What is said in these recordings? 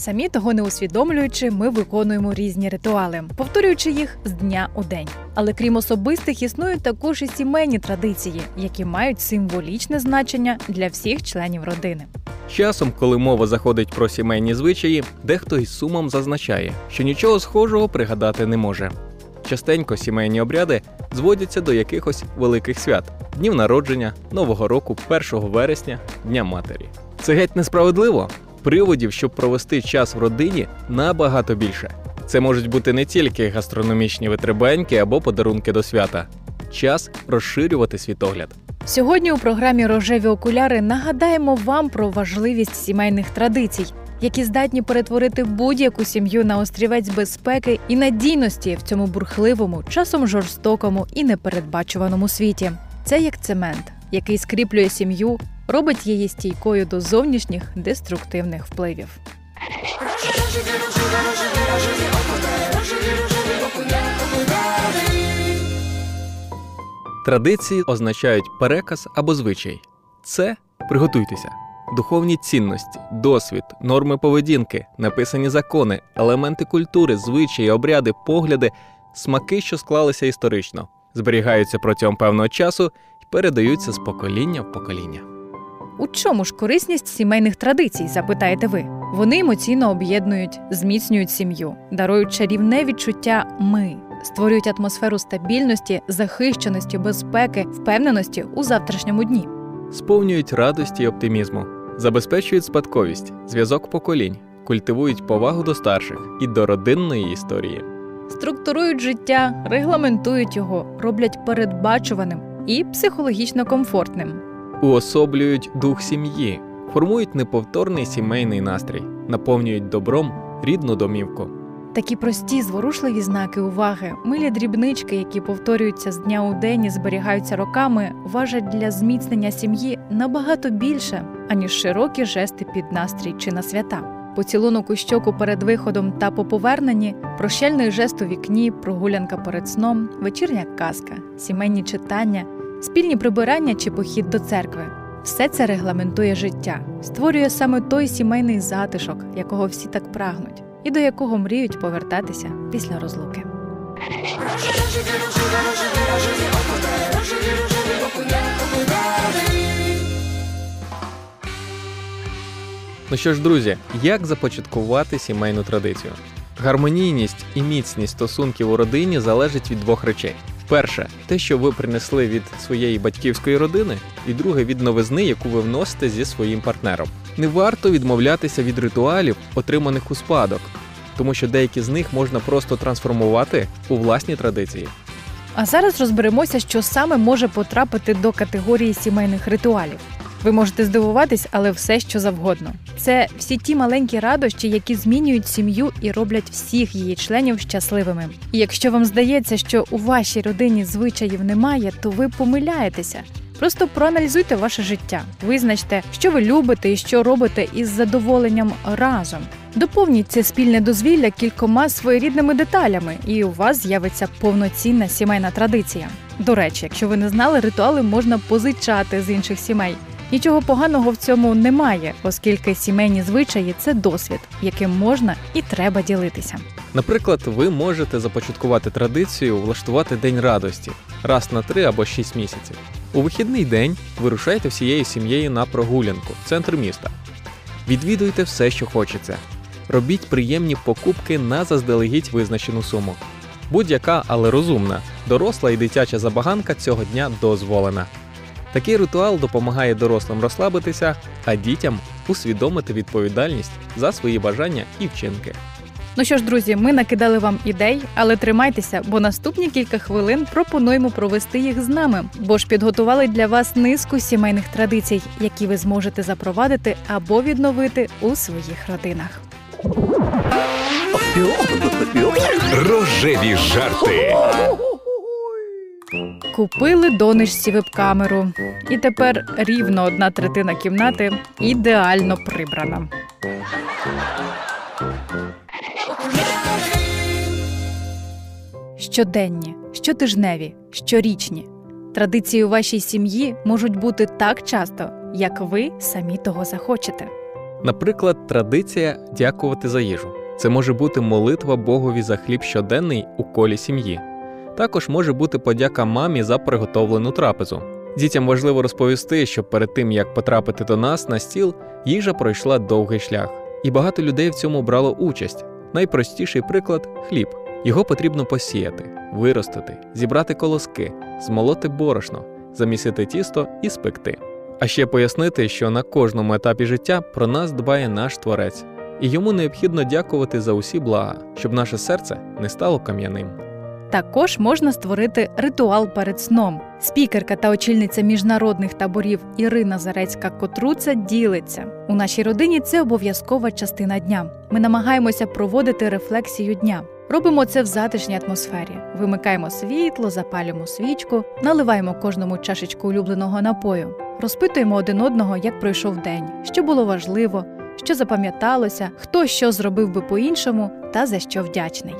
Самі того не усвідомлюючи, ми виконуємо різні ритуали, повторюючи їх з дня у день. Але крім особистих, існують також і сімейні традиції, які мають символічне значення для всіх членів родини. Часом, коли мова заходить про сімейні звичаї, дехто із сумом зазначає, що нічого схожого пригадати не може. Частенько сімейні обряди зводяться до якихось великих свят: днів народження, Нового року, 1 вересня, Дня матері. Це геть несправедливо. Приводів, щоб провести час в родині, набагато більше. Це можуть бути не тільки гастрономічні витребеньки або подарунки до свята. Час розширювати світогляд. Сьогодні у програмі Рожеві окуляри нагадаємо вам про важливість сімейних традицій, які здатні перетворити будь-яку сім'ю на острівець безпеки і надійності в цьому бурхливому, часом жорстокому і непередбачуваному світі. Це як цемент, який скріплює сім'ю, робить її стійкою до зовнішніх деструктивних впливів. Традиції означають переказ або звичай. Це приготуйтеся. Духовні цінності, досвід, норми поведінки, написані закони, елементи культури, звичаї, обряди, погляди, смаки, що склалися історично, зберігаються протягом певного часу і передаються з покоління в покоління. У чому ж корисність сімейних традицій, запитаєте ви? Вони емоційно об'єднують, зміцнюють сім'ю, дарують чарівне відчуття ми, створюють атмосферу стабільності, захищеності, безпеки, впевненості у завтрашньому дні. Сповнюють радості й оптимізму, забезпечують спадковість, зв'язок поколінь, культивують повагу до старших і до родинної історії. Структурують життя, регламентують його, роблять передбачуваним і психологічно комфортним. Уособлюють дух сім'ї, формують неповторний сімейний настрій, наповнюють добром рідну домівку. Такі прості, зворушливі знаки уваги, милі дрібнички, які повторюються з дня у день і зберігаються роками, важать для зміцнення сім'ї набагато більше, аніж широкі жести під настрій чи на свята. Поцілунок у щоку перед виходом та по поверненні, прощальний жест у вікні, прогулянка перед сном, вечірня казка, сімейні читання, спільні прибирання чи похід до церкви. Все це регламентує життя, створює саме той сімейний затишок, якого всі так прагнуть, і до якого мріють повертатися після розлуки. Ну що ж, друзі, як започаткувати сімейну традицію? Гармонійність і міцність стосунків у родині залежить від двох речей: перше, те, що ви принесли від своєї батьківської родини, і друге від новизни, яку ви вносите зі своїм партнером. Не варто відмовлятися від ритуалів, отриманих у спадок, тому що деякі з них можна просто трансформувати у власні традиції. А зараз розберемося, що саме може потрапити до категорії сімейних ритуалів. Ви можете здивуватись, але все, що завгодно. Це всі ті маленькі радощі, які змінюють сім'ю і роблять всіх її членів щасливими. І якщо вам здається, що у вашій родині звичаїв немає, то ви помиляєтеся. Просто проаналізуйте ваше життя, визначте, що ви любите і що робите із задоволенням разом. Доповніть це спільне дозвілля кількома своєрідними деталями, і у вас з'явиться повноцінна сімейна традиція. До речі, якщо ви не знали, ритуали можна позичати з інших сімей. Нічого поганого в цьому немає, оскільки сімейні звичаї це досвід, яким можна і треба ділитися. Наприклад, ви можете започаткувати традицію влаштувати день радості раз на три або шість місяців. У вихідний день вирушайте всією сім'єю на прогулянку в центр міста. Відвідуйте все, що хочеться. Робіть приємні покупки на заздалегідь визначену суму. Будь-яка, але розумна, доросла і дитяча забаганка цього дня дозволена. Такий ритуал допомагає дорослим розслабитися, а дітям усвідомити відповідальність за свої бажання і вчинки. Ну що ж, друзі, ми накидали вам ідей, але тримайтеся, бо наступні кілька хвилин пропонуємо провести їх з нами, бо ж підготували для вас низку сімейних традицій, які ви зможете запровадити або відновити у своїх родинах. Рожеві жарти. Купили донечці веб-камеру, і тепер рівно одна третина кімнати ідеально прибрана. Щоденні, щотижневі, щорічні традиції у вашій сім'ї можуть бути так часто, як ви самі того захочете. Наприклад, традиція дякувати за їжу. Це може бути молитва Богові за хліб щоденний у колі сім'ї. Також може бути подяка мамі за приготовлену трапезу. Дітям важливо розповісти, що перед тим як потрапити до нас на стіл, їжа пройшла довгий шлях, і багато людей в цьому брало участь. Найпростіший приклад хліб. Його потрібно посіяти, виростити, зібрати колоски, змолоти борошно, замісити тісто і спекти. А ще пояснити, що на кожному етапі життя про нас дбає наш творець, і йому необхідно дякувати за усі блага, щоб наше серце не стало кам'яним. Також можна створити ритуал перед сном. Спікерка та очільниця міжнародних таборів Ірина Зарецька Котруца ділиться у нашій родині. Це обов'язкова частина дня. Ми намагаємося проводити рефлексію дня. Робимо це в затишній атмосфері. Вимикаємо світло, запалюємо свічку, наливаємо кожному чашечку улюбленого напою, розпитуємо один одного, як пройшов день, що було важливо, що запам'яталося, хто що зробив би по-іншому та за що вдячний.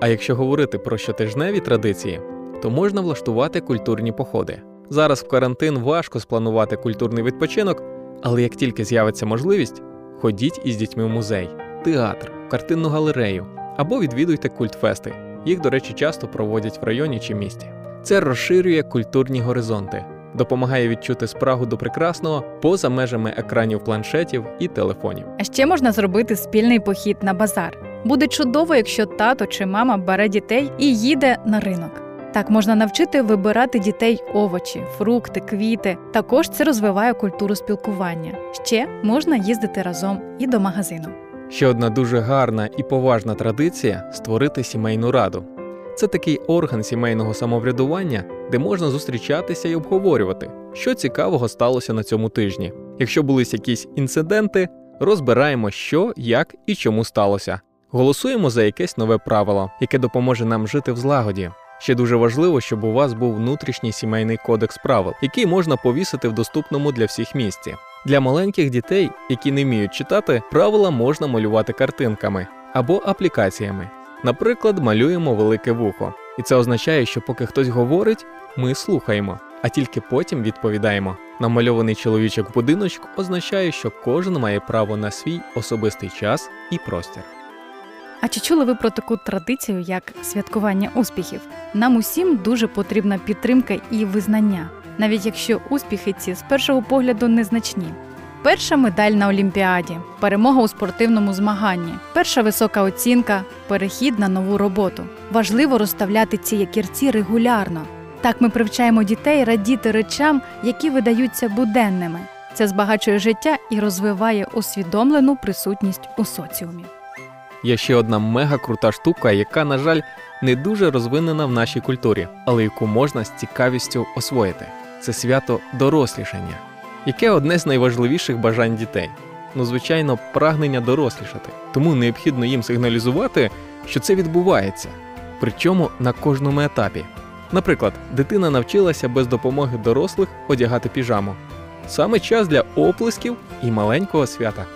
А якщо говорити про щотижневі традиції, то можна влаштувати культурні походи. Зараз в карантин важко спланувати культурний відпочинок, але як тільки з'явиться можливість, ходіть із дітьми в музей, театр, картинну галерею або відвідуйте культфести. Їх, до речі, часто проводять в районі чи місті. Це розширює культурні горизонти, допомагає відчути спрагу до прекрасного поза межами екранів планшетів і телефонів. А ще можна зробити спільний похід на базар. Буде чудово, якщо тато чи мама бере дітей і їде на ринок. Так можна навчити вибирати дітей овочі, фрукти, квіти. Також це розвиває культуру спілкування. Ще можна їздити разом і до магазину. Ще одна дуже гарна і поважна традиція створити сімейну раду. Це такий орган сімейного самоврядування, де можна зустрічатися і обговорювати, що цікавого сталося на цьому тижні. Якщо були якісь інциденти, розбираємо, що, як і чому сталося. Голосуємо за якесь нове правило, яке допоможе нам жити в злагоді. Ще дуже важливо, щоб у вас був внутрішній сімейний кодекс правил, який можна повісити в доступному для всіх місці. Для маленьких дітей, які не вміють читати, правила можна малювати картинками або аплікаціями. Наприклад, малюємо велике вухо, і це означає, що поки хтось говорить, ми слухаємо, а тільки потім відповідаємо. Намальований чоловічок в будиночку означає, що кожен має право на свій особистий час і простір. А чи чули ви про таку традицію, як святкування успіхів? Нам усім дуже потрібна підтримка і визнання, навіть якщо успіхи ці з першого погляду незначні. Перша медаль на Олімпіаді, перемога у спортивному змаганні, перша висока оцінка, перехід на нову роботу. Важливо розставляти ці якірці регулярно. Так ми привчаємо дітей радіти речам, які видаються буденними. Це збагачує життя і розвиває усвідомлену присутність у соціумі. Є ще одна мега крута штука, яка, на жаль, не дуже розвинена в нашій культурі, але яку можна з цікавістю освоїти. Це свято дорослішання, яке одне з найважливіших бажань дітей. Ну, звичайно, прагнення дорослішати. Тому необхідно їм сигналізувати, що це відбувається, причому на кожному етапі. Наприклад, дитина навчилася без допомоги дорослих одягати піжаму. Саме час для оплесків і маленького свята.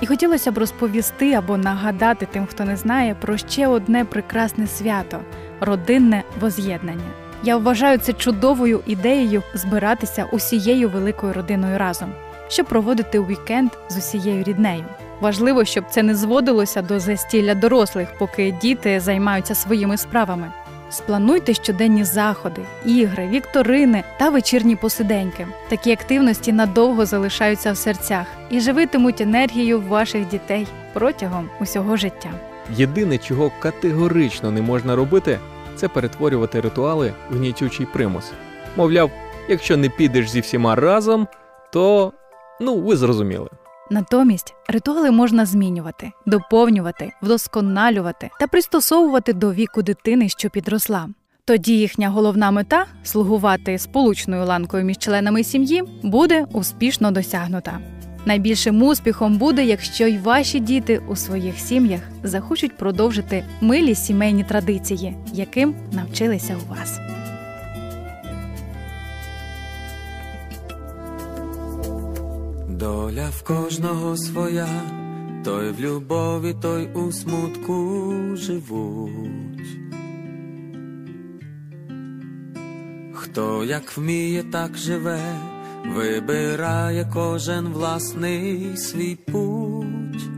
І хотілося б розповісти або нагадати тим, хто не знає, про ще одне прекрасне свято родинне воз'єднання. Я вважаю це чудовою ідеєю збиратися усією великою родиною разом, щоб проводити вікенд з усією ріднею. Важливо, щоб це не зводилося до застілля дорослих, поки діти займаються своїми справами. Сплануйте щоденні заходи, ігри, вікторини та вечірні посиденьки. Такі активності надовго залишаються в серцях і живитимуть енергію ваших дітей протягом усього життя. Єдине, чого категорично не можна робити, це перетворювати ритуали в гнітючий примус. Мовляв, якщо не підеш зі всіма разом, то ну ви зрозуміли. Натомість ритуали можна змінювати, доповнювати, вдосконалювати та пристосовувати до віку дитини, що підросла. Тоді їхня головна мета слугувати сполучною ланкою між членами сім'ї буде успішно досягнута. Найбільшим успіхом буде, якщо й ваші діти у своїх сім'ях захочуть продовжити милі сімейні традиції, яким навчилися у вас. Доля в кожного своя, той в любові, той у смутку живуть. Хто як вміє, так живе, вибирає кожен власний свій путь.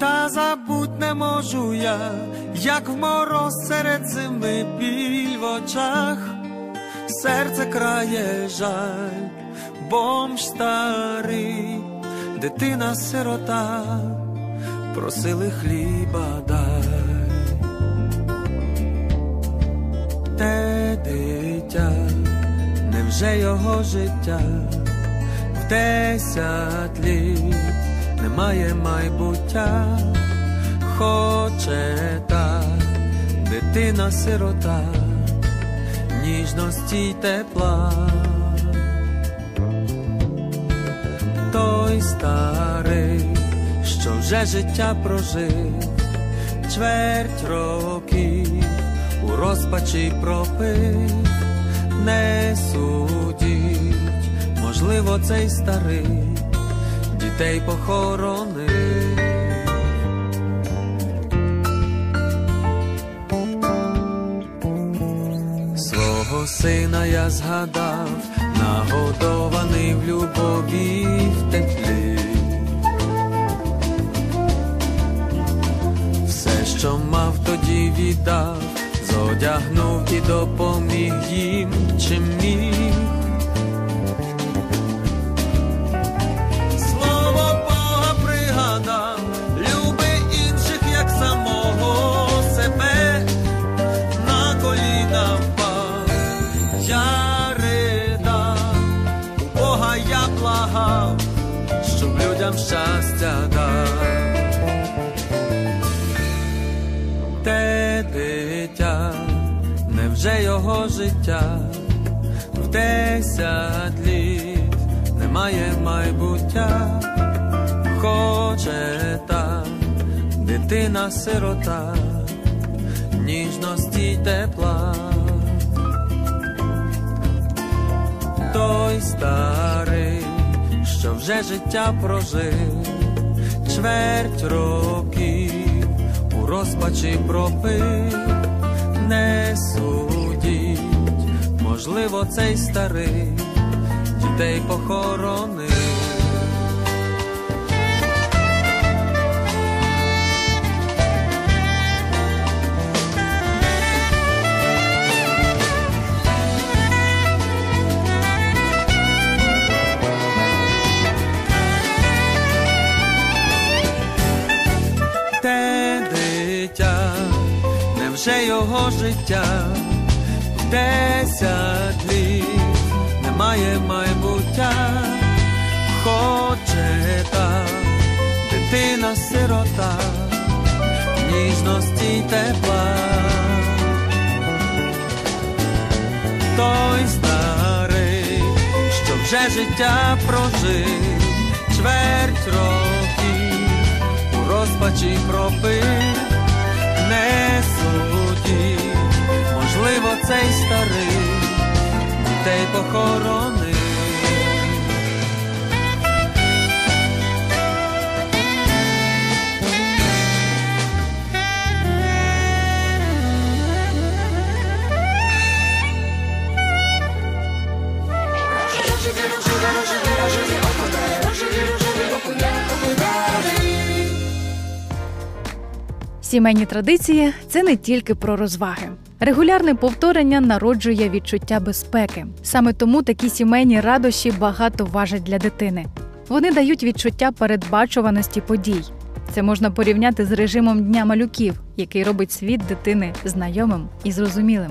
Та забуть не можу я, як в мороз серед зими біль в очах серце крає жаль, бомж старий, дитина сирота, просили хліба дай. Те дитя, невже його життя? В десять літ немає майбуття, хоче та дитина сирота, ніжності тепла. Той старий, що вже життя прожив, чверть років у розпачі пропив, не судіть, можливо, цей старий дітей похоронив. Сина я згадав, нагодований в любові в теплі. Все, що мав, тоді віддав, зодягнув і допоміг їм, чим міг. Невже його життя в десять літ немає майбуття, хоче та дитина сирота, ніжності й тепла. Той старий, що вже життя прожив, чверть років у розпачі пропив, не судіть, можливо, цей старий дітей похоронив. Дитя, невже його життя. Десять літ немає майбуття, хоче та дитина сирота, ніжності й тепла. Той старий, що вже життя прожив, чверть років у розпачі пропив, не Сімейні традиції це не тільки про розваги. Регулярне повторення народжує відчуття безпеки. Саме тому такі сімейні радощі багато важать для дитини. Вони дають відчуття передбачуваності подій. Це можна порівняти з режимом дня малюків, який робить світ дитини знайомим і зрозумілим.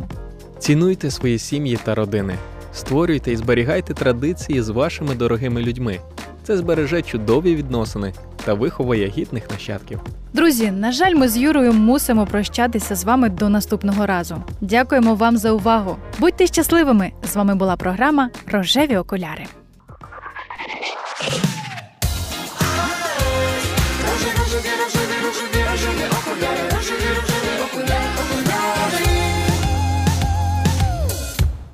Цінуйте свої сім'ї та родини, створюйте і зберігайте традиції з вашими дорогими людьми. Це збереже чудові відносини та виховує гідних нащадків. Друзі, на жаль, ми з Юрою мусимо прощатися з вами до наступного разу. Дякуємо вам за увагу. Будьте щасливими! З вами була програма Рожеві окуляри.